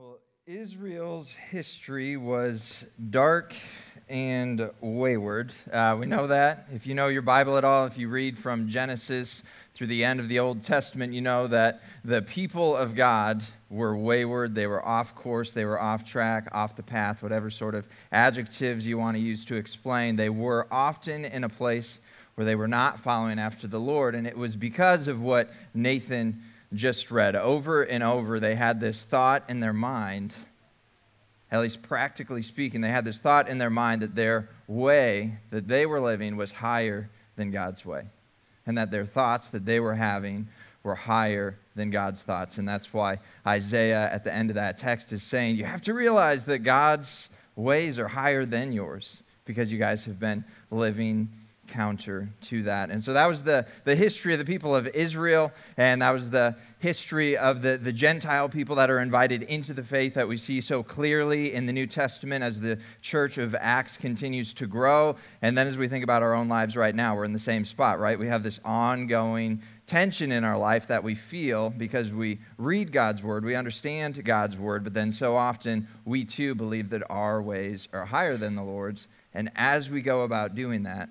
Well, Israel's history was dark and wayward. Uh, we know that. If you know your Bible at all, if you read from Genesis through the end of the Old Testament, you know that the people of God were wayward. They were off course. They were off track, off the path, whatever sort of adjectives you want to use to explain. They were often in a place where they were not following after the Lord. And it was because of what Nathan just read. Over and over, they had this thought in their mind, at least practically speaking, they had this thought in their mind that their way that they were living was higher than God's way, and that their thoughts that they were having were higher than God's thoughts. And that's why Isaiah, at the end of that text, is saying, You have to realize that God's ways are higher than yours because you guys have been living counter to that. And so that was the, the history of the people of Israel, and that was the history of the, the Gentile people that are invited into the faith that we see so clearly in the New Testament as the church of Acts continues to grow. And then as we think about our own lives right now, we're in the same spot, right? We have this ongoing tension in our life that we feel because we read God's word, we understand God's word, but then so often we too believe that our ways are higher than the Lord's. And as we go about doing that,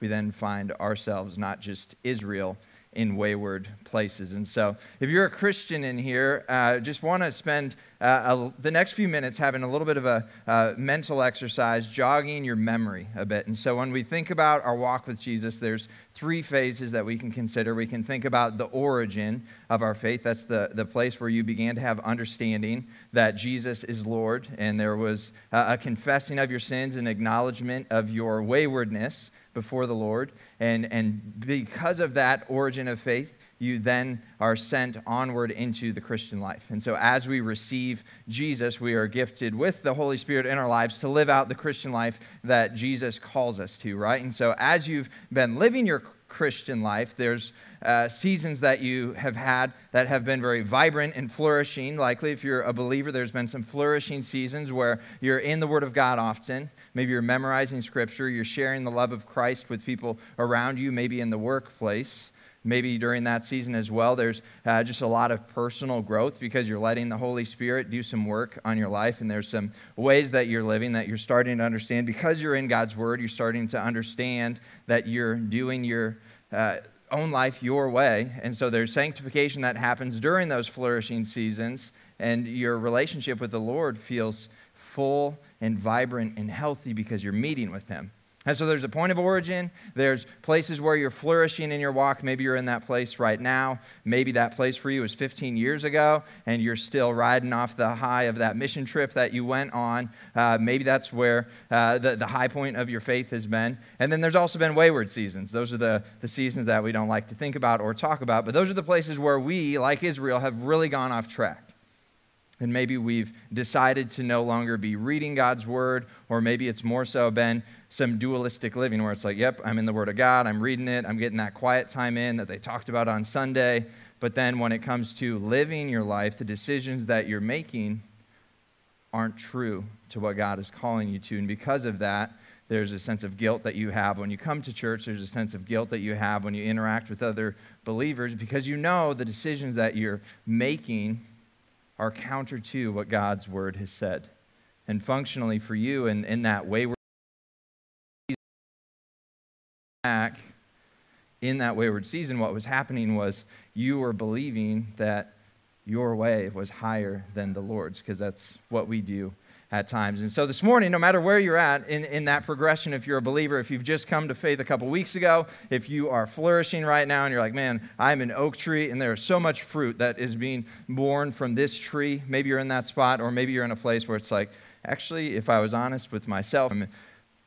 we then find ourselves not just Israel in wayward places. And so, if you're a Christian in here, uh, just want to spend uh, a, the next few minutes having a little bit of a uh, mental exercise, jogging your memory a bit. And so, when we think about our walk with Jesus, there's three phases that we can consider. We can think about the origin of our faith. That's the, the place where you began to have understanding that Jesus is Lord, and there was a confessing of your sins and acknowledgement of your waywardness before the Lord. And, and because of that origin of faith, you then are sent onward into the Christian life. And so, as we receive Jesus, we are gifted with the Holy Spirit in our lives to live out the Christian life that Jesus calls us to, right? And so, as you've been living your Christian life. There's uh, seasons that you have had that have been very vibrant and flourishing. Likely, if you're a believer, there's been some flourishing seasons where you're in the Word of God often. Maybe you're memorizing Scripture, you're sharing the love of Christ with people around you, maybe in the workplace. Maybe during that season as well, there's uh, just a lot of personal growth because you're letting the Holy Spirit do some work on your life. And there's some ways that you're living that you're starting to understand. Because you're in God's Word, you're starting to understand that you're doing your uh, own life your way. And so there's sanctification that happens during those flourishing seasons. And your relationship with the Lord feels full and vibrant and healthy because you're meeting with Him. And so there's a point of origin. There's places where you're flourishing in your walk. Maybe you're in that place right now. Maybe that place for you was 15 years ago and you're still riding off the high of that mission trip that you went on. Uh, maybe that's where uh, the, the high point of your faith has been. And then there's also been wayward seasons. Those are the, the seasons that we don't like to think about or talk about. But those are the places where we, like Israel, have really gone off track. And maybe we've decided to no longer be reading God's word, or maybe it's more so been some dualistic living where it's like, yep, I'm in the Word of God, I'm reading it, I'm getting that quiet time in that they talked about on Sunday. But then when it comes to living your life, the decisions that you're making aren't true to what God is calling you to. And because of that, there's a sense of guilt that you have when you come to church. There's a sense of guilt that you have when you interact with other believers because you know the decisions that you're making are counter to what God's word has said. And functionally for you, in, in that wayward back in that wayward season, what was happening was you were believing that your way was higher than the Lord's, because that's what we do at times. And so this morning, no matter where you're at in, in that progression, if you're a believer, if you've just come to faith a couple weeks ago, if you are flourishing right now and you're like, man, I'm an oak tree and there's so much fruit that is being born from this tree, maybe you're in that spot, or maybe you're in a place where it's like, actually, if I was honest with myself, I'm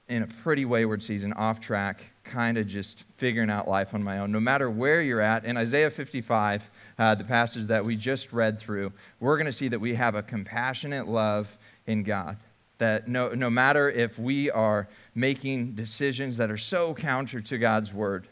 in a pretty wayward season, off track, kind of just figuring out life on my own. No matter where you're at, in Isaiah 55, uh, the passage that we just read through, we're going to see that we have a compassionate love in God. That no, no matter if we are making decisions that are so counter to God's word,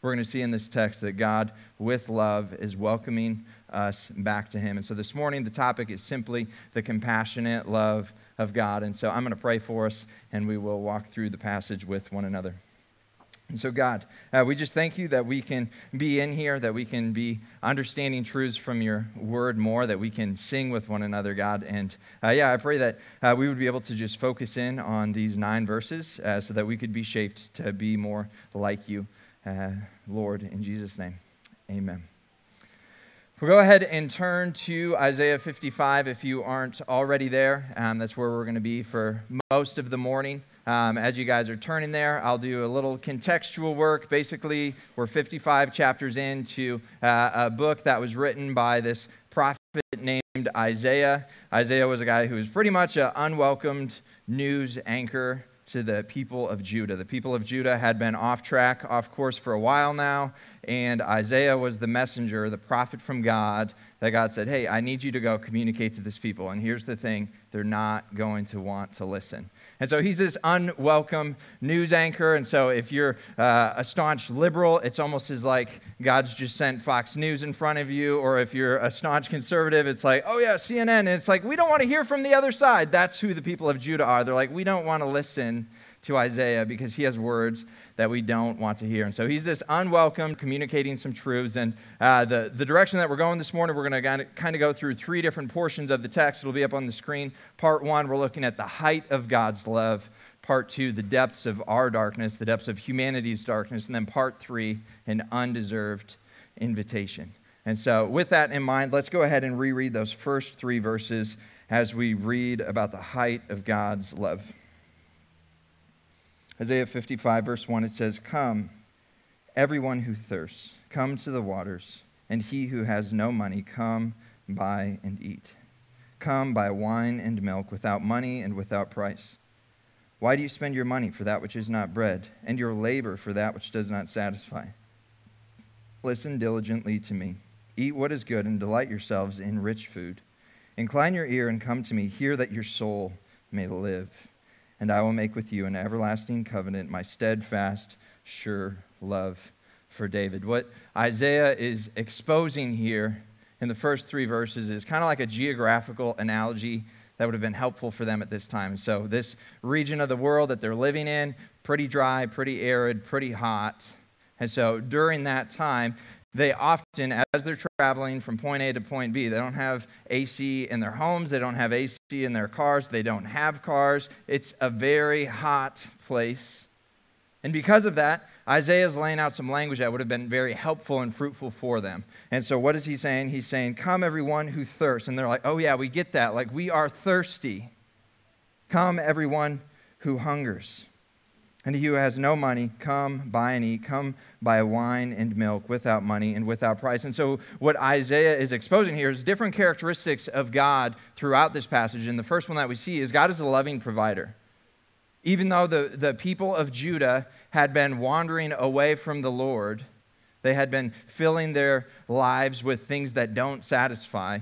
we're going to see in this text that God, with love, is welcoming us back to Him. And so this morning, the topic is simply the compassionate love of God. And so I'm going to pray for us, and we will walk through the passage with one another. And so, God, uh, we just thank you that we can be in here, that we can be understanding truths from your word more, that we can sing with one another, God. And uh, yeah, I pray that uh, we would be able to just focus in on these nine verses uh, so that we could be shaped to be more like you, uh, Lord, in Jesus' name. Amen. We'll go ahead and turn to Isaiah 55 if you aren't already there. Um, that's where we're going to be for most of the morning. Um, as you guys are turning there, I'll do a little contextual work. Basically, we're 55 chapters into uh, a book that was written by this prophet named Isaiah. Isaiah was a guy who was pretty much an unwelcomed news anchor to the people of Judah. The people of Judah had been off track, off course for a while now, and Isaiah was the messenger, the prophet from God, that God said, Hey, I need you to go communicate to this people. And here's the thing they're not going to want to listen. And so he's this unwelcome news anchor. And so if you're uh, a staunch liberal, it's almost as like God's just sent Fox News in front of you. Or if you're a staunch conservative, it's like, oh yeah, CNN. And it's like, we don't want to hear from the other side. That's who the people of Judah are. They're like, we don't want to listen to Isaiah because he has words that we don't want to hear. And so he's this unwelcome, communicating some truths. And uh, the, the direction that we're going this morning, we're going to kind of go through three different portions of the text. It'll be up on the screen. Part one, we're looking at the height of God's love. Part two, the depths of our darkness, the depths of humanity's darkness. And then part three, an undeserved invitation. And so, with that in mind, let's go ahead and reread those first three verses as we read about the height of God's love. Isaiah 55, verse 1, it says, Come, everyone who thirsts, come to the waters, and he who has no money, come, buy and eat. Come, buy wine and milk without money and without price. Why do you spend your money for that which is not bread, and your labor for that which does not satisfy? Listen diligently to me. Eat what is good, and delight yourselves in rich food. Incline your ear and come to me. Hear that your soul may live and I will make with you an everlasting covenant, my steadfast, sure love for David. What Isaiah is exposing here in the first three verses is kind of like a geographical analogy that would have been helpful for them at this time. So, this region of the world that they're living in, pretty dry, pretty arid, pretty hot. And so, during that time, they often, as they're traveling from point A to point B, they don't have AC in their homes, they don't have AC in their cars, they don't have cars. It's a very hot place. And because of that, Isaiah is laying out some language that would have been very helpful and fruitful for them. And so, what is he saying? He's saying, Come, everyone who thirsts. And they're like, Oh, yeah, we get that. Like, we are thirsty. Come, everyone who hungers. And he who has no money, come buy and eat. Come buy wine and milk without money and without price. And so, what Isaiah is exposing here is different characteristics of God throughout this passage. And the first one that we see is God is a loving provider. Even though the, the people of Judah had been wandering away from the Lord, they had been filling their lives with things that don't satisfy.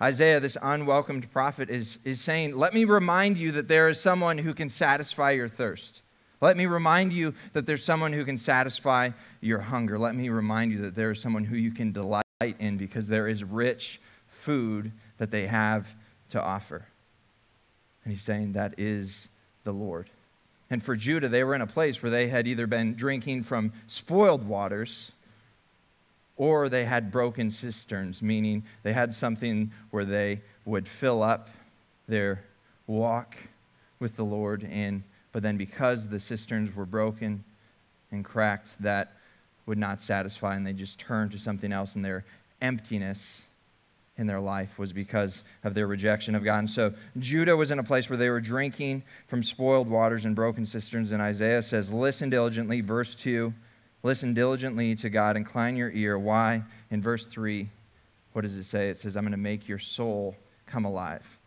Isaiah, this unwelcomed prophet, is, is saying, Let me remind you that there is someone who can satisfy your thirst. Let me remind you that there's someone who can satisfy your hunger. Let me remind you that there is someone who you can delight in because there is rich food that they have to offer. And he's saying that is the Lord. And for Judah, they were in a place where they had either been drinking from spoiled waters or they had broken cisterns, meaning they had something where they would fill up their walk with the Lord in but then because the cisterns were broken and cracked, that would not satisfy, and they just turned to something else, and their emptiness in their life was because of their rejection of God. And so Judah was in a place where they were drinking from spoiled waters and broken cisterns, and Isaiah says, Listen diligently, verse 2. Listen diligently to God, incline your ear. Why? In verse 3, what does it say? It says, I'm going to make your soul come alive.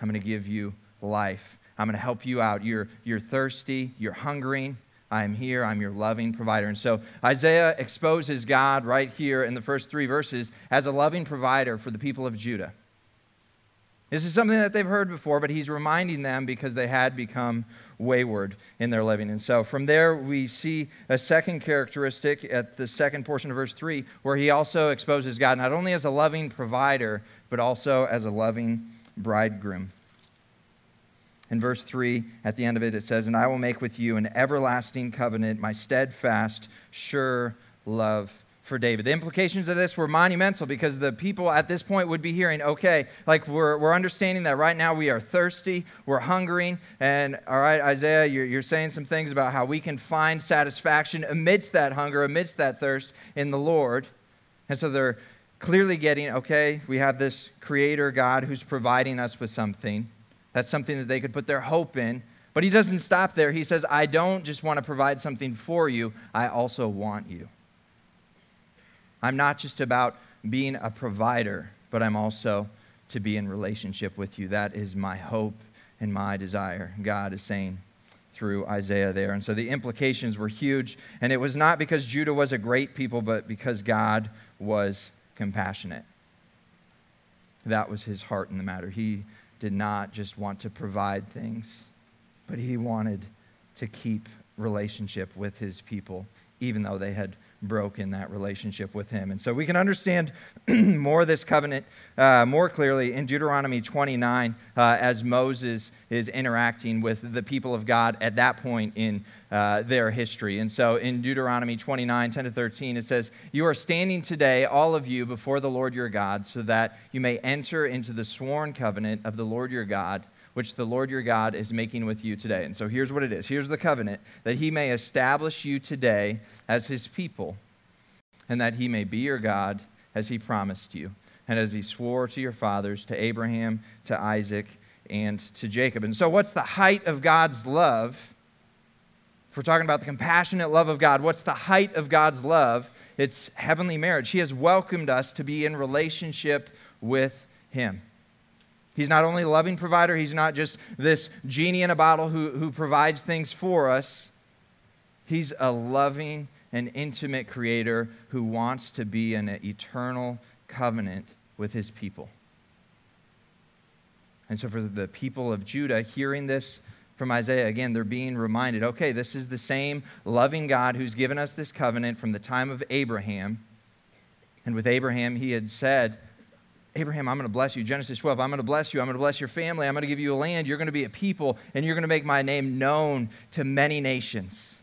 I'm going to give you life. I'm going to help you out. You're, you're thirsty, you're hungering. I'm here, I'm your loving provider. And so Isaiah exposes God right here in the first three verses as a loving provider for the people of Judah. This is something that they've heard before, but he's reminding them because they had become wayward in their living. And so from there, we see a second characteristic at the second portion of verse 3, where he also exposes God not only as a loving provider, but also as a loving bridegroom. In verse 3, at the end of it, it says, And I will make with you an everlasting covenant, my steadfast, sure love for David. The implications of this were monumental because the people at this point would be hearing, okay, like we're, we're understanding that right now we are thirsty, we're hungering, and all right, Isaiah, you're, you're saying some things about how we can find satisfaction amidst that hunger, amidst that thirst in the Lord. And so they're clearly getting, okay, we have this creator God who's providing us with something. That's something that they could put their hope in. But he doesn't stop there. He says, I don't just want to provide something for you, I also want you. I'm not just about being a provider, but I'm also to be in relationship with you. That is my hope and my desire. God is saying through Isaiah there. And so the implications were huge. And it was not because Judah was a great people, but because God was compassionate. That was his heart in the matter. He did not just want to provide things, but he wanted to keep relationship with his people, even though they had broken that relationship with him. And so we can understand more of this covenant uh, more clearly in Deuteronomy 29 uh, as Moses is interacting with the people of God at that point in uh, their history. And so in Deuteronomy 29 10 to 13, it says, You are standing today, all of you, before the Lord your God, so that you may enter into the sworn covenant of the Lord your God which the Lord your God is making with you today. And so here's what it is here's the covenant that he may establish you today as his people, and that he may be your God as he promised you, and as he swore to your fathers, to Abraham, to Isaac, and to Jacob. And so, what's the height of God's love? If we're talking about the compassionate love of God, what's the height of God's love? It's heavenly marriage. He has welcomed us to be in relationship with Him. He's not only a loving provider, He's not just this genie in a bottle who, who provides things for us. He's a loving and intimate creator who wants to be in an eternal covenant with His people. And so, for the people of Judah, hearing this from Isaiah, again, they're being reminded okay, this is the same loving God who's given us this covenant from the time of Abraham. And with Abraham, he had said, Abraham, I'm going to bless you. Genesis 12, I'm going to bless you. I'm going to bless your family. I'm going to give you a land. You're going to be a people, and you're going to make my name known to many nations.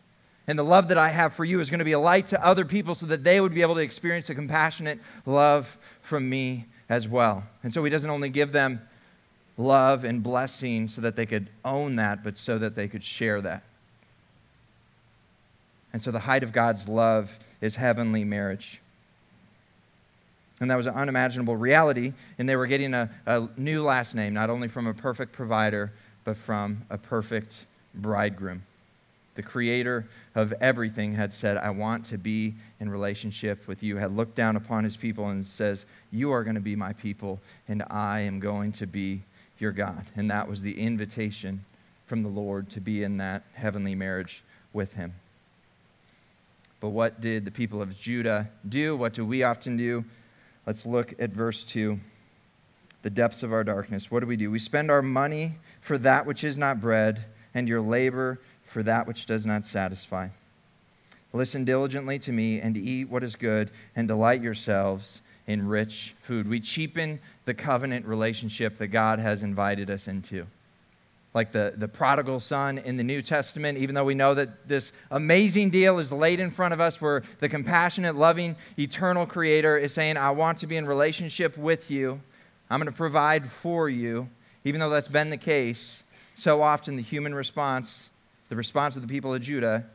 And the love that I have for you is going to be a light to other people so that they would be able to experience a compassionate love from me as well. And so he doesn't only give them love and blessing so that they could own that, but so that they could share that. And so the height of God's love is heavenly marriage. And that was an unimaginable reality. And they were getting a, a new last name, not only from a perfect provider, but from a perfect bridegroom. The creator of everything had said, I want to be in relationship with you, had looked down upon his people and says, You are going to be my people, and I am going to be your God. And that was the invitation from the Lord to be in that heavenly marriage with him. But what did the people of Judah do? What do we often do? Let's look at verse 2 the depths of our darkness. What do we do? We spend our money for that which is not bread, and your labor for that which does not satisfy. Listen diligently to me and eat what is good, and delight yourselves in rich food. We cheapen the covenant relationship that God has invited us into like the, the prodigal son in the New Testament, even though we know that this amazing deal is laid in front of us where the compassionate, loving, eternal creator is saying, I want to be in relationship with you. I'm going to provide for you. Even though that's been the case, so often the human response, the response of the people of Judah,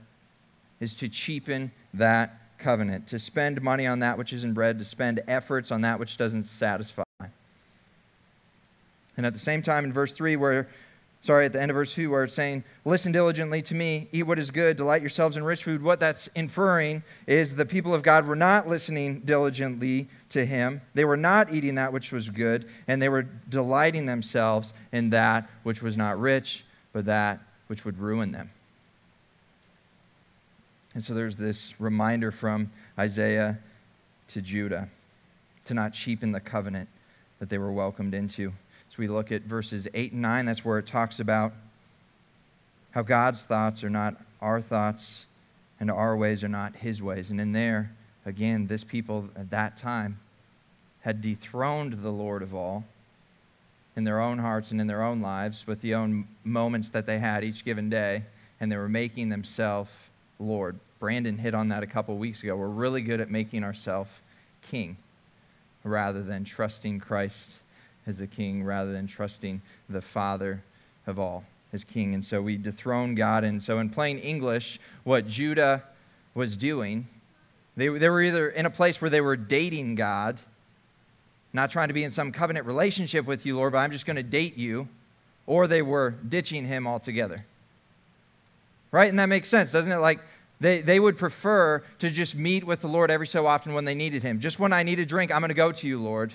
is to cheapen that covenant, to spend money on that which isn't bread, to spend efforts on that which doesn't satisfy. And at the same time, in verse 3, where sorry, at the end of verse 2, where it's saying, Listen diligently to me, eat what is good, delight yourselves in rich food. What that's inferring is the people of God were not listening diligently to him. They were not eating that which was good, and they were delighting themselves in that which was not rich, but that which would ruin them. And so there's this reminder from Isaiah to Judah to not cheapen the covenant that they were welcomed into we look at verses 8 and 9, that's where it talks about how God's thoughts are not our thoughts and our ways are not his ways. And in there, again, this people at that time had dethroned the Lord of all in their own hearts and in their own lives with the own moments that they had each given day, and they were making themselves Lord. Brandon hit on that a couple weeks ago. We're really good at making ourselves king rather than trusting Christ as the king, rather than trusting the Father of all as king. And so we dethrone God. And so, in plain English, what Judah was doing, they, they were either in a place where they were dating God, not trying to be in some covenant relationship with you, Lord, but I'm just going to date you, or they were ditching him altogether. Right? And that makes sense, doesn't it? Like, they, they would prefer to just meet with the Lord every so often when they needed him. Just when I need a drink, I'm going to go to you, Lord.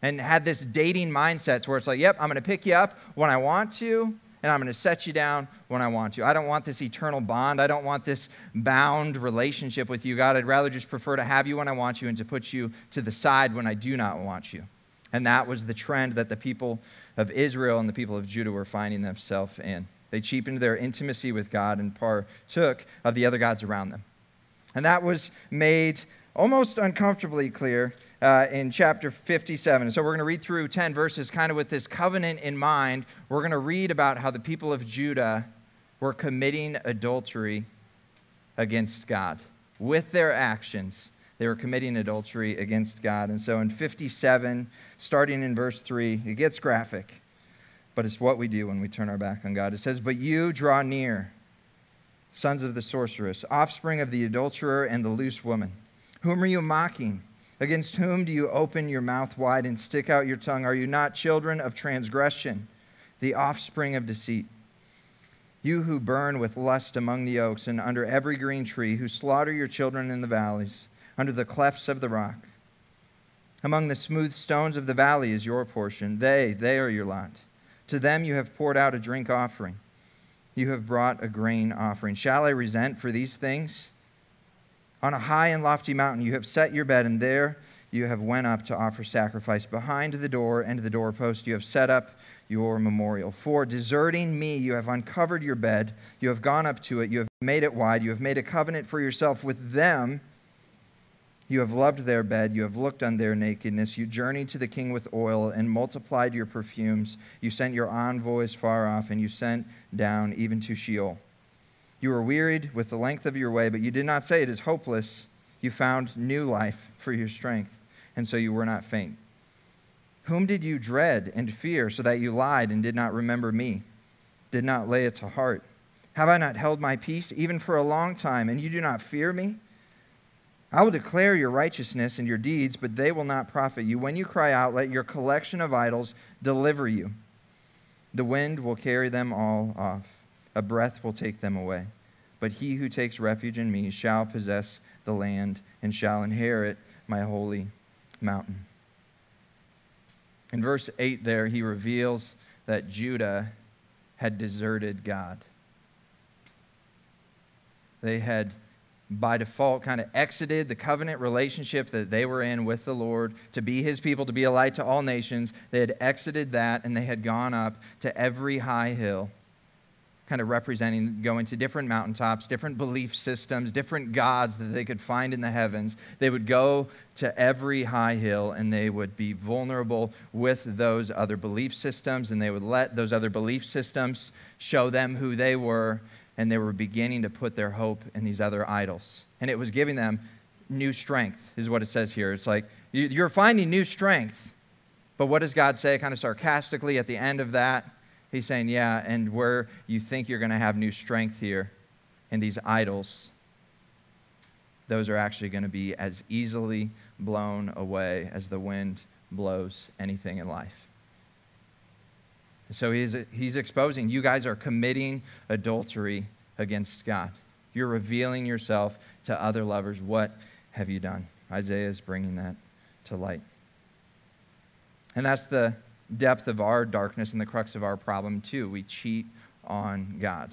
And had this dating mindset where it's like, yep, I'm going to pick you up when I want to, and I'm going to set you down when I want to. I don't want this eternal bond. I don't want this bound relationship with you, God. I'd rather just prefer to have you when I want you and to put you to the side when I do not want you. And that was the trend that the people of Israel and the people of Judah were finding themselves in. They cheapened their intimacy with God and partook of the other gods around them. And that was made almost uncomfortably clear uh, in chapter 57. So we're going to read through 10 verses kind of with this covenant in mind. We're going to read about how the people of Judah were committing adultery against God. With their actions, they were committing adultery against God. And so in 57, starting in verse 3, it gets graphic but it's what we do when we turn our back on God. It says, But you draw near, sons of the sorceress, offspring of the adulterer and the loose woman. Whom are you mocking? Against whom do you open your mouth wide and stick out your tongue? Are you not children of transgression, the offspring of deceit? You who burn with lust among the oaks and under every green tree, who slaughter your children in the valleys, under the clefts of the rock. Among the smooth stones of the valley is your portion. They, they are your lot. To them you have poured out a drink offering. You have brought a grain offering. Shall I resent for these things? On a high and lofty mountain you have set your bed, and there you have went up to offer sacrifice. Behind the door and the doorpost you have set up your memorial. For deserting me, you have uncovered your bed, you have gone up to it, you have made it wide, you have made a covenant for yourself with them you have loved their bed. You have looked on their nakedness. You journeyed to the king with oil and multiplied your perfumes. You sent your envoys far off, and you sent down even to Sheol. You were wearied with the length of your way, but you did not say it is hopeless. You found new life for your strength, and so you were not faint. Whom did you dread and fear, so that you lied and did not remember me, did not lay it to heart? Have I not held my peace even for a long time, and you do not fear me? I will declare your righteousness and your deeds, but they will not profit you. When you cry out, let your collection of idols deliver you. The wind will carry them all off, a breath will take them away. But he who takes refuge in me shall possess the land and shall inherit my holy mountain. In verse 8, there, he reveals that Judah had deserted God. They had by default kind of exited the covenant relationship that they were in with the Lord to be his people, to be a light to all nations. They had exited that and they had gone up to every high hill, kind of representing going to different mountaintops, different belief systems, different gods that they could find in the heavens. They would go to every high hill and they would be vulnerable with those other belief systems and they would let those other belief systems show them who they were and they were beginning to put their hope in these other idols. And it was giving them new strength, is what it says here. It's like you're finding new strength. But what does God say, kind of sarcastically at the end of that? He's saying, Yeah, and where you think you're going to have new strength here in these idols, those are actually going to be as easily blown away as the wind blows anything in life. So he's, he's exposing you guys are committing adultery against God. You're revealing yourself to other lovers. What have you done? Isaiah is bringing that to light. And that's the depth of our darkness and the crux of our problem, too. We cheat on God.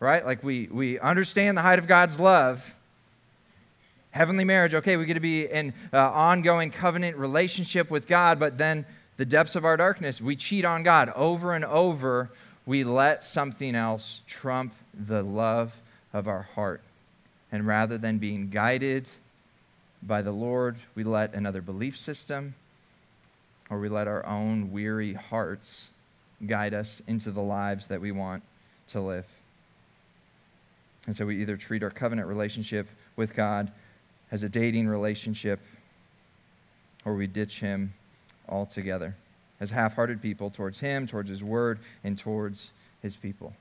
Right? Like we, we understand the height of God's love. Heavenly marriage, okay, we get to be in uh, ongoing covenant relationship with God, but then the depths of our darkness, we cheat on God over and over. We let something else trump the love of our heart. And rather than being guided by the Lord, we let another belief system, or we let our own weary hearts guide us into the lives that we want to live. And so we either treat our covenant relationship with God as a dating relationship, or we ditch Him altogether as half hearted people towards Him, towards His Word, and towards His people.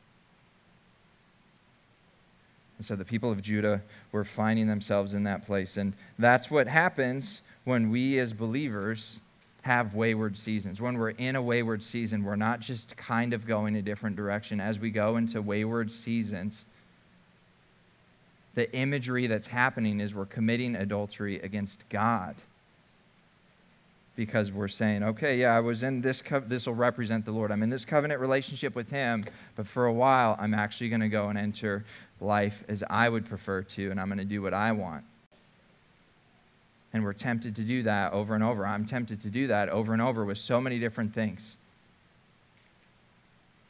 And so the people of Judah were finding themselves in that place. And that's what happens when we as believers have wayward seasons. When we're in a wayward season, we're not just kind of going a different direction. As we go into wayward seasons, the imagery that's happening is we're committing adultery against God because we're saying, okay, yeah, I was in this, co- this will represent the Lord. I'm in this covenant relationship with Him, but for a while, I'm actually going to go and enter life as I would prefer to, and I'm going to do what I want. And we're tempted to do that over and over. I'm tempted to do that over and over with so many different things.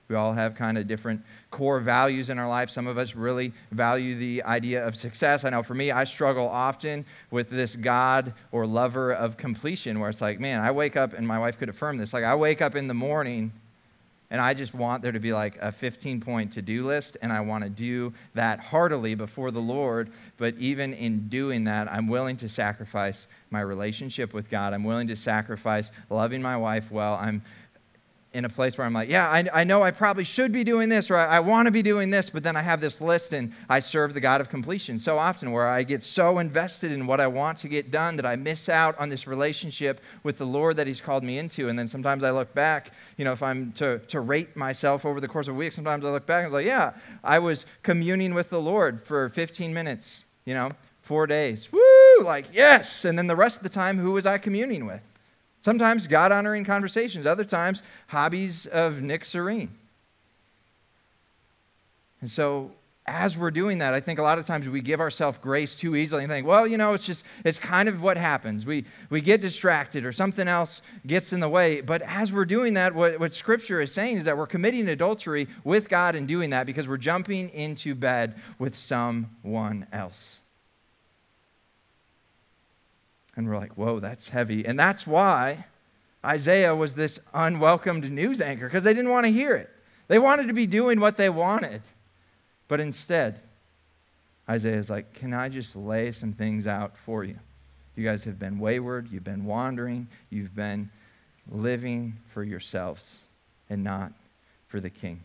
We all have kind of different core values in our life. Some of us really value the idea of success. I know for me, I struggle often with this God or lover of completion where it's like, man, I wake up, and my wife could affirm this. Like, I wake up in the morning and I just want there to be like a 15 point to do list, and I want to do that heartily before the Lord. But even in doing that, I'm willing to sacrifice my relationship with God. I'm willing to sacrifice loving my wife well. I'm in a place where I'm like, yeah, I, I know I probably should be doing this or I, I want to be doing this, but then I have this list and I serve the God of completion so often where I get so invested in what I want to get done that I miss out on this relationship with the Lord that He's called me into. And then sometimes I look back, you know, if I'm to, to rate myself over the course of a week, sometimes I look back and I'm like, yeah, I was communing with the Lord for 15 minutes, you know, four days. Woo! Like, yes. And then the rest of the time, who was I communing with? Sometimes God honoring conversations, other times hobbies of Nick Sweerin. And so, as we're doing that, I think a lot of times we give ourselves grace too easily and think, well, you know, it's just, it's kind of what happens. We, we get distracted or something else gets in the way. But as we're doing that, what, what Scripture is saying is that we're committing adultery with God in doing that because we're jumping into bed with someone else. And we're like, whoa, that's heavy. And that's why Isaiah was this unwelcomed news anchor, because they didn't want to hear it. They wanted to be doing what they wanted. But instead, Isaiah's like, can I just lay some things out for you? You guys have been wayward, you've been wandering, you've been living for yourselves and not for the king.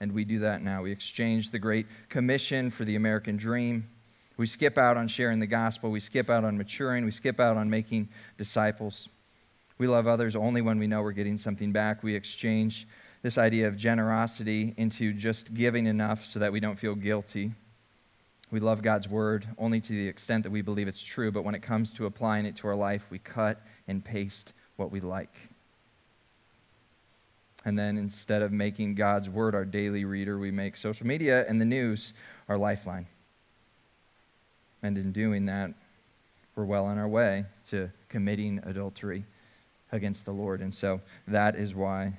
And we do that now. We exchange the Great Commission for the American dream. We skip out on sharing the gospel. We skip out on maturing. We skip out on making disciples. We love others only when we know we're getting something back. We exchange this idea of generosity into just giving enough so that we don't feel guilty. We love God's word only to the extent that we believe it's true, but when it comes to applying it to our life, we cut and paste what we like. And then instead of making God's word our daily reader, we make social media and the news our lifeline. And in doing that, we're well on our way to committing adultery against the Lord. And so that is why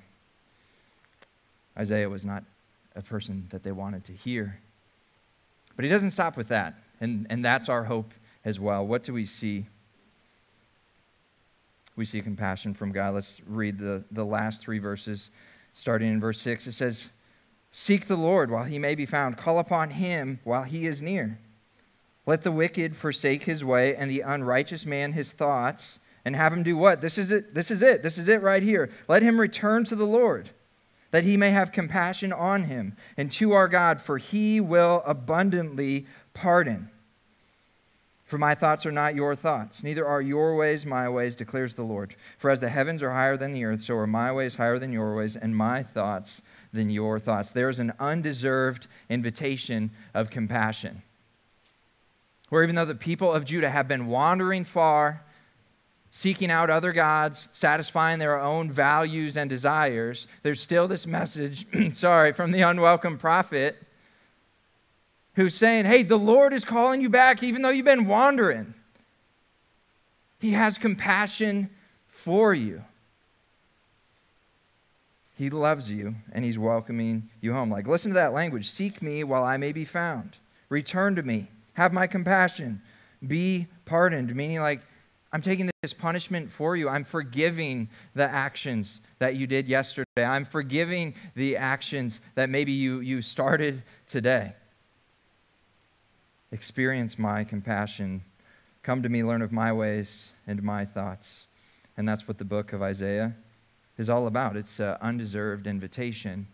Isaiah was not a person that they wanted to hear. But he doesn't stop with that. And, and that's our hope as well. What do we see? We see compassion from God. Let's read the, the last three verses, starting in verse 6. It says, Seek the Lord while he may be found, call upon him while he is near. Let the wicked forsake his way and the unrighteous man his thoughts and have him do what? This is it. This is it. This is it right here. Let him return to the Lord that he may have compassion on him and to our God, for he will abundantly pardon. For my thoughts are not your thoughts, neither are your ways my ways, declares the Lord. For as the heavens are higher than the earth, so are my ways higher than your ways, and my thoughts than your thoughts. There is an undeserved invitation of compassion where even though the people of Judah have been wandering far, seeking out other gods, satisfying their own values and desires, there's still this message, sorry, from the unwelcome prophet who's saying, Hey, the Lord is calling you back even though you've been wandering. He has compassion for you. He loves you and he's welcoming you home. Like, listen to that language Seek me while I may be found, return to me have my compassion. Be pardoned, meaning like I'm taking this punishment for you. I'm forgiving the actions that you did yesterday. I'm forgiving the actions that maybe you, you started today. Experience my compassion. Come to me, learn of my ways and my thoughts. And that's what the book of Isaiah is all about. It's an undeserved invitation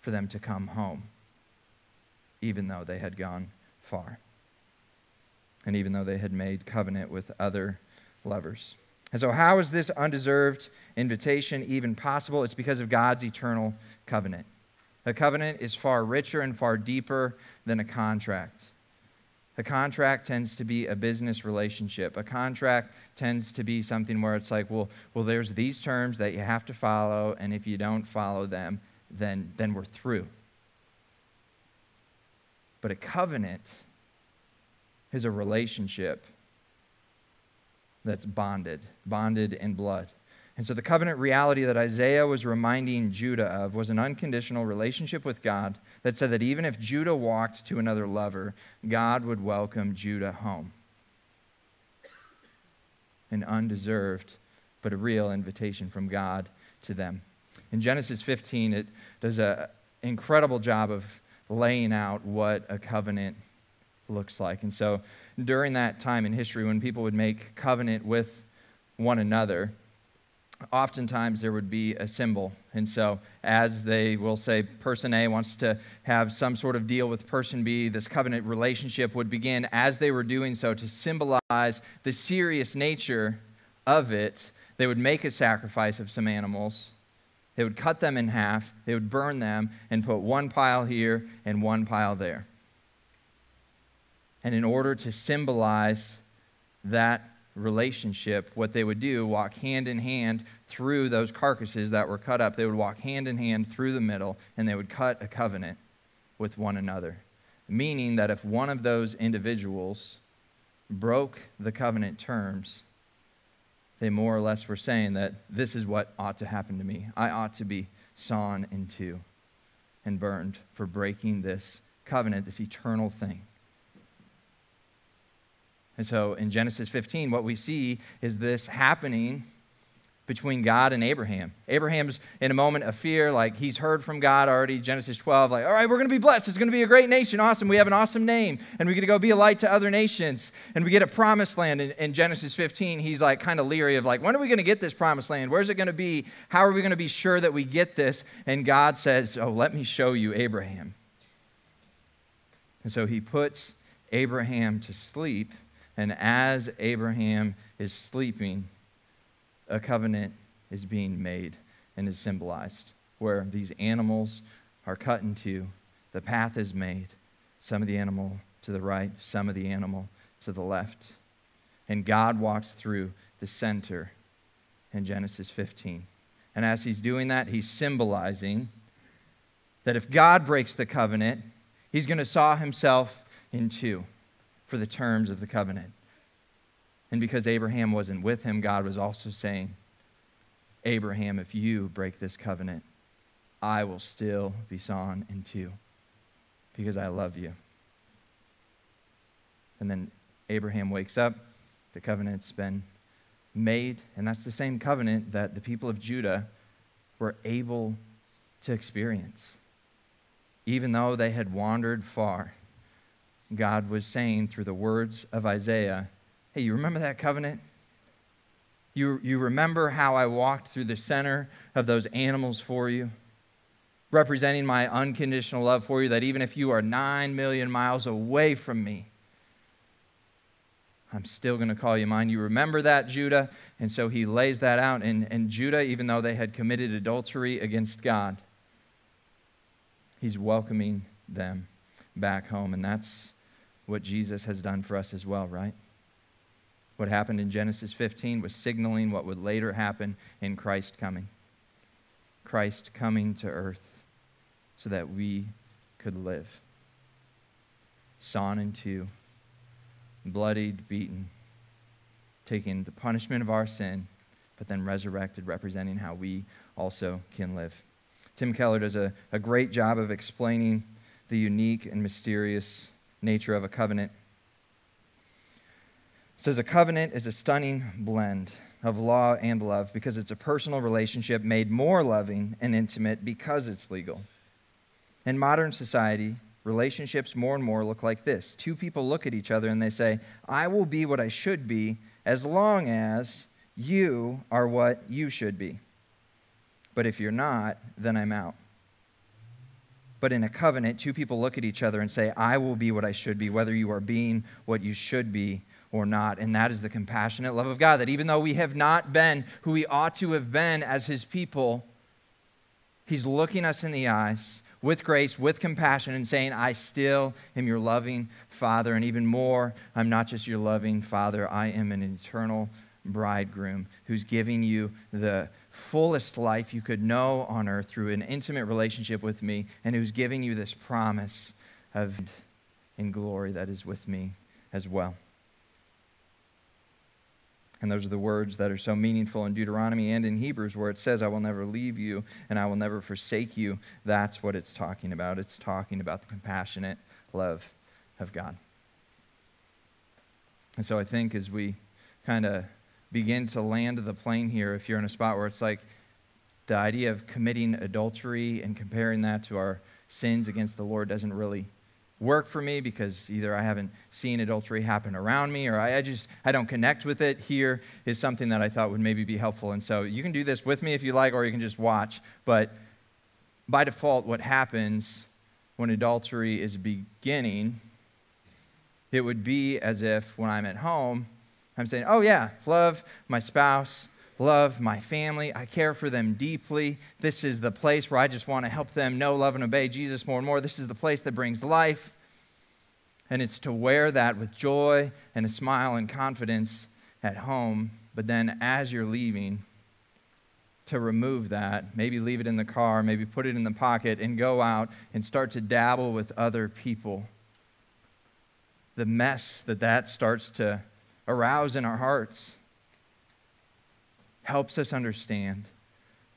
for them to come home, even though they had gone far. And even though they had made covenant with other lovers. And so, how is this undeserved invitation even possible? It's because of God's eternal covenant. A covenant is far richer and far deeper than a contract. A contract tends to be a business relationship. A contract tends to be something where it's like, well, well, there's these terms that you have to follow, and if you don't follow them, then, then we're through. But a covenant is a relationship that's bonded, bonded in blood. And so the covenant reality that Isaiah was reminding Judah of was an unconditional relationship with God that said that even if Judah walked to another lover, God would welcome Judah home. An undeserved, but a real invitation from God to them. In Genesis 15, it does an incredible job of laying out what a covenant looks like. And so during that time in history, when people would make covenant with one another, oftentimes there would be a symbol. And so, as they will say, person A wants to have some sort of deal with person B, this covenant relationship would begin as they were doing so to symbolize the serious nature of it. They would make a sacrifice of some animals. They would cut them in half, they would burn them, and put one pile here and one pile there. And in order to symbolize that relationship, what they would do, walk hand in hand through those carcasses that were cut up. They would walk hand in hand through the middle, and they would cut a covenant with one another. Meaning that if one of those individuals broke the covenant terms, they more or less were saying that this is what ought to happen to me. I ought to be sawn in two and burned for breaking this covenant, this eternal thing. And so in Genesis 15, what we see is this happening between God and Abraham. Abraham's in a moment of fear, like he's heard from God already, Genesis 12, like, all right, we're going to be blessed. It's going to be a great nation. Awesome. We have an awesome name, and we're going to go be a light to other nations, and we get a promised land. In, in Genesis 15, he's like kind of leery of like, when are we going to get this promised land? Where's it going to be? How are we going to be sure that we get this? And God says, oh, let me show you Abraham. And so he puts Abraham to sleep and as Abraham is sleeping, a covenant is being made and is symbolized, where these animals are cut into, the path is made, some of the animal to the right, some of the animal to the left. And God walks through the center in Genesis 15. And as he's doing that, he's symbolizing that if God breaks the covenant, he's going to saw himself in two for the terms of the covenant. And because Abraham wasn't with him, God was also saying, Abraham, if you break this covenant, I will still be sawn in two because I love you. And then Abraham wakes up, the covenant's been made, and that's the same covenant that the people of Judah were able to experience. Even though they had wandered far, God was saying through the words of Isaiah, Hey, you remember that covenant? You, you remember how I walked through the center of those animals for you, representing my unconditional love for you, that even if you are nine million miles away from me, I'm still going to call you mine. You remember that, Judah? And so he lays that out. And, and Judah, even though they had committed adultery against God, he's welcoming them back home. And that's what Jesus has done for us as well, right? What happened in Genesis 15 was signaling what would later happen in Christ coming. Christ coming to earth so that we could live. Sawn in two, bloodied, beaten, taking the punishment of our sin, but then resurrected, representing how we also can live. Tim Keller does a, a great job of explaining the unique and mysterious nature of a covenant. Says a covenant is a stunning blend of law and love because it's a personal relationship made more loving and intimate because it's legal. In modern society, relationships more and more look like this two people look at each other and they say, I will be what I should be as long as you are what you should be. But if you're not, then I'm out. But in a covenant, two people look at each other and say, I will be what I should be, whether you are being what you should be or not. And that is the compassionate love of God. That even though we have not been who we ought to have been as his people, he's looking us in the eyes with grace, with compassion, and saying, I still am your loving Father. And even more, I'm not just your loving Father, I am an eternal bridegroom who's giving you the fullest life you could know on earth through an intimate relationship with me, and who's giving you this promise of in glory that is with me as well. And those are the words that are so meaningful in Deuteronomy and in Hebrews, where it says, I will never leave you and I will never forsake you. That's what it's talking about. It's talking about the compassionate love of God. And so I think as we kind of begin to land the plane here, if you're in a spot where it's like the idea of committing adultery and comparing that to our sins against the Lord doesn't really work for me because either I haven't seen adultery happen around me or I, I, just I don't connect with it here is something that I thought would maybe be helpful. And so you can do this with me if you like, or you can just watch. But by default, what happens when adultery is beginning, it would be as if when I'm at home, I'm saying, oh yeah, love my spouse, love my family. I care for them deeply. This is the place where I just want to help them know, love, and obey Jesus more and more. This is the place that brings life. And it's to wear that with joy and a smile and confidence at home. But then as you're leaving, to remove that, maybe leave it in the car, maybe put it in the pocket, and go out and start to dabble with other people. The mess that that starts to arouse in our hearts helps us understand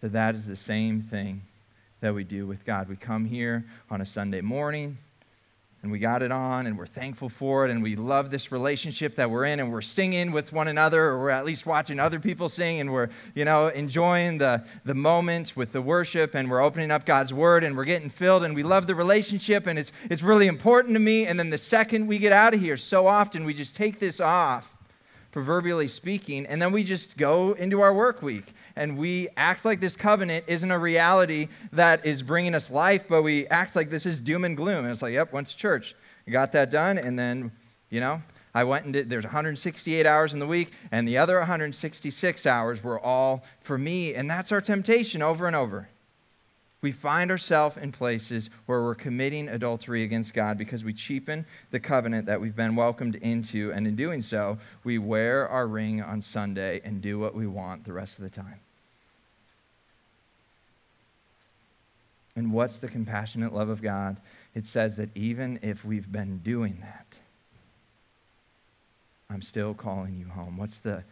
that that is the same thing that we do with God. We come here on a Sunday morning and we got it on and we're thankful for it and we love this relationship that we're in and we're singing with one another or we're at least watching other people sing and we're you know enjoying the, the moment with the worship and we're opening up god's word and we're getting filled and we love the relationship and it's, it's really important to me and then the second we get out of here so often we just take this off proverbially speaking, and then we just go into our work week and we act like this covenant isn't a reality that is bringing us life, but we act like this is doom and gloom. And it's like, yep, to church, got that done, and then, you know, I went and did, there's 168 hours in the week, and the other 166 hours were all for me. And that's our temptation over and over we find ourselves in places where we're committing adultery against God because we cheapen the covenant that we've been welcomed into. And in doing so, we wear our ring on Sunday and do what we want the rest of the time. And what's the compassionate love of God? It says that even if we've been doing that, I'm still calling you home. What's the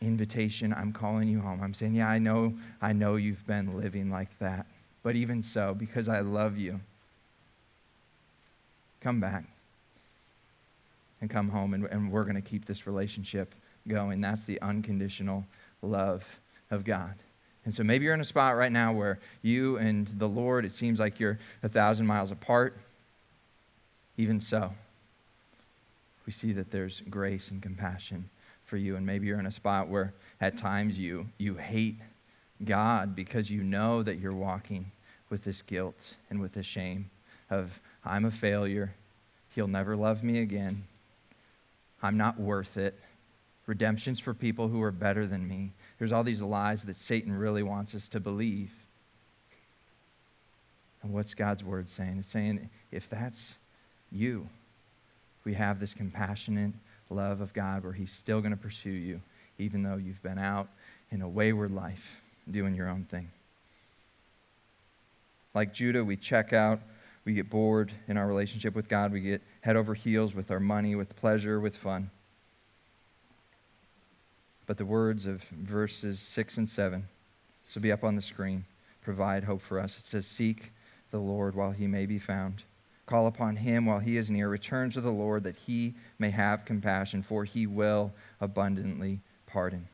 invitation? I'm calling you home. I'm saying, yeah, I know, I know you've been living like that. But even so, because I love you, come back and come home, and, and we're going to keep this relationship going. That's the unconditional love of God. And so maybe you're in a spot right now where you and the Lord, it seems like you're a thousand miles apart. Even so, we see that there's grace and compassion for you. And maybe you're in a spot where at times you, you hate God because you know that you're walking with this guilt and with this shame of, I'm a failure. He'll never love me again. I'm not worth it. Redemption's for people who are better than me. There's all these lies that Satan really wants us to believe. And what's God's word saying? It's saying, if that's you, we have this compassionate love of God where He's still going to pursue you, even though you've been out in a wayward life doing your own thing. Like Judah, we check out, we get bored in our relationship with God, we get head over heels with our money, with pleasure, with fun. But the words of verses 6 and 7, this will be up on the screen, provide hope for us. It says, Seek the Lord while he may be found, Call upon him while he is near. Return to the Lord that he may have compassion, for he will abundantly pardon.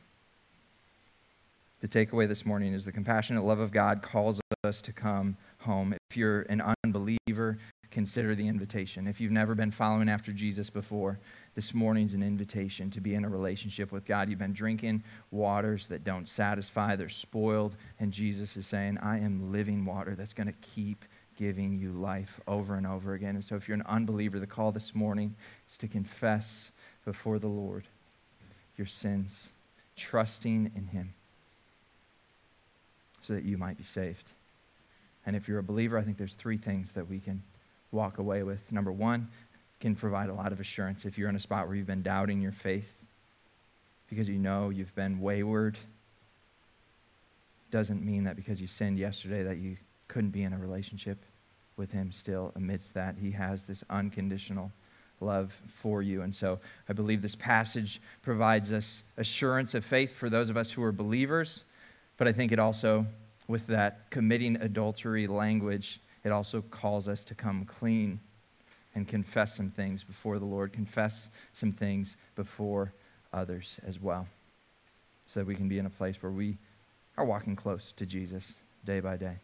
The takeaway this morning is the compassionate love of God calls us to come home. If you're an unbeliever, consider the invitation. If you've never been following after Jesus before, this morning's an invitation to be in a relationship with God. You've been drinking waters that don't satisfy, they're spoiled, and Jesus is saying, I am living water that's going to keep giving you life over and over again. And so, if you're an unbeliever, the call this morning is to confess before the Lord your sins, trusting in Him so that you might be saved. And if you're a believer, I think there's three things that we can walk away with. Number one, can provide a lot of assurance if you're in a spot where you've been doubting your faith because you know you've been wayward. Doesn't mean that because you sinned yesterday that you couldn't be in a relationship with him still amidst that. He has this unconditional love for you. And so I believe this passage provides us assurance of faith for those of us who are believers, but I think it also, with that committing adultery language, it also calls us to come clean and confess some things before the Lord, confess some things before others as well, so that we can be in a place where we are walking close to Jesus day by day.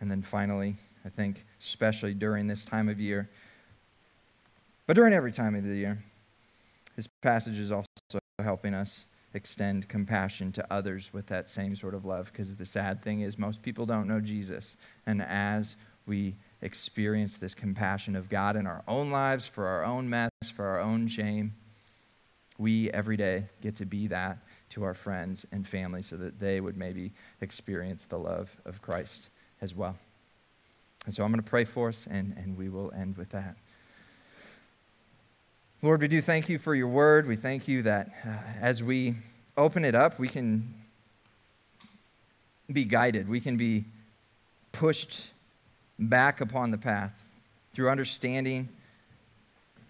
And then finally, I think, especially during this time of year, but during every time of the year, this passage is also helping us extend compassion to others with that same sort of love. Because the sad thing is, most people don't know Jesus. And as we experience this compassion of God in our own lives, for our own mess, for our own shame, we every day get to be that to our friends and family so that they would maybe experience the love of Christ as well. And so I'm going to pray for us, and, and we will end with that. Lord, we do thank you for your word. We thank you that uh, as we open it up, we can be guided, we can be pushed back upon the path through understanding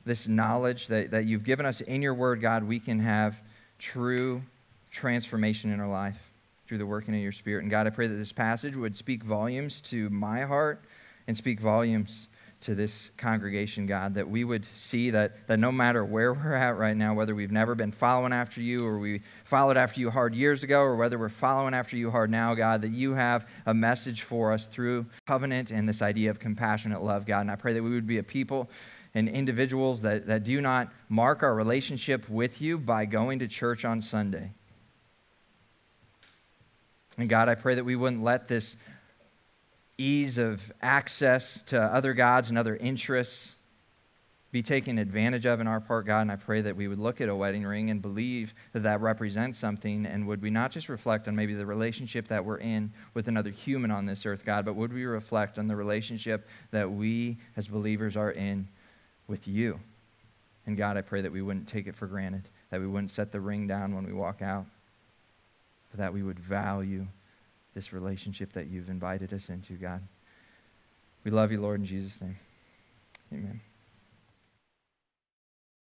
this knowledge that, that you've given us in your word, God, we can have true transformation in our life through the working of your spirit. And God, I pray that this passage would speak volumes to my heart and speak volumes to this congregation, God, that we would see that, that no matter where we're at right now, whether we've never been following after you or we followed after you hard years ago or whether we're following after you hard now, God, that you have a message for us through covenant and this idea of compassionate love, God. And I pray that we would be a people and individuals that, that do not mark our relationship with you by going to church on Sunday. And God, I pray that we wouldn't let this ease of access to other gods and other interests be taken advantage of in our part, God. And I pray that we would look at a wedding ring and believe that that represents something. And would we not just reflect on maybe the relationship that we're in with another human on this earth, God, but would we reflect on the relationship that we as believers are in with you? And God, I pray that we wouldn't take it for granted, that we wouldn't set the ring down when we walk out, but that we would value this relationship that you've invited us into, God. We love you, Lord, in Jesus' name. Amen.